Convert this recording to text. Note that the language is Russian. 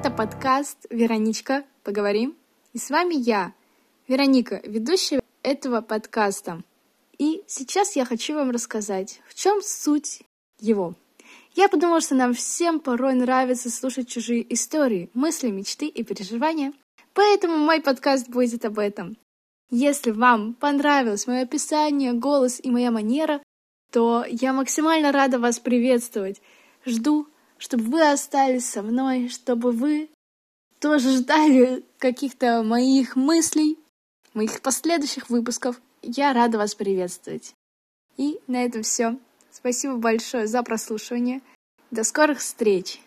подкаст «Вероничка, поговорим». И с вами я, Вероника, ведущая этого подкаста. И сейчас я хочу вам рассказать, в чем суть его. Я подумала, что нам всем порой нравится слушать чужие истории, мысли, мечты и переживания. Поэтому мой подкаст будет об этом. Если вам понравилось мое описание, голос и моя манера, то я максимально рада вас приветствовать. Жду чтобы вы остались со мной, чтобы вы тоже ждали каких-то моих мыслей, моих последующих выпусков. Я рада вас приветствовать. И на этом все. Спасибо большое за прослушивание. До скорых встреч!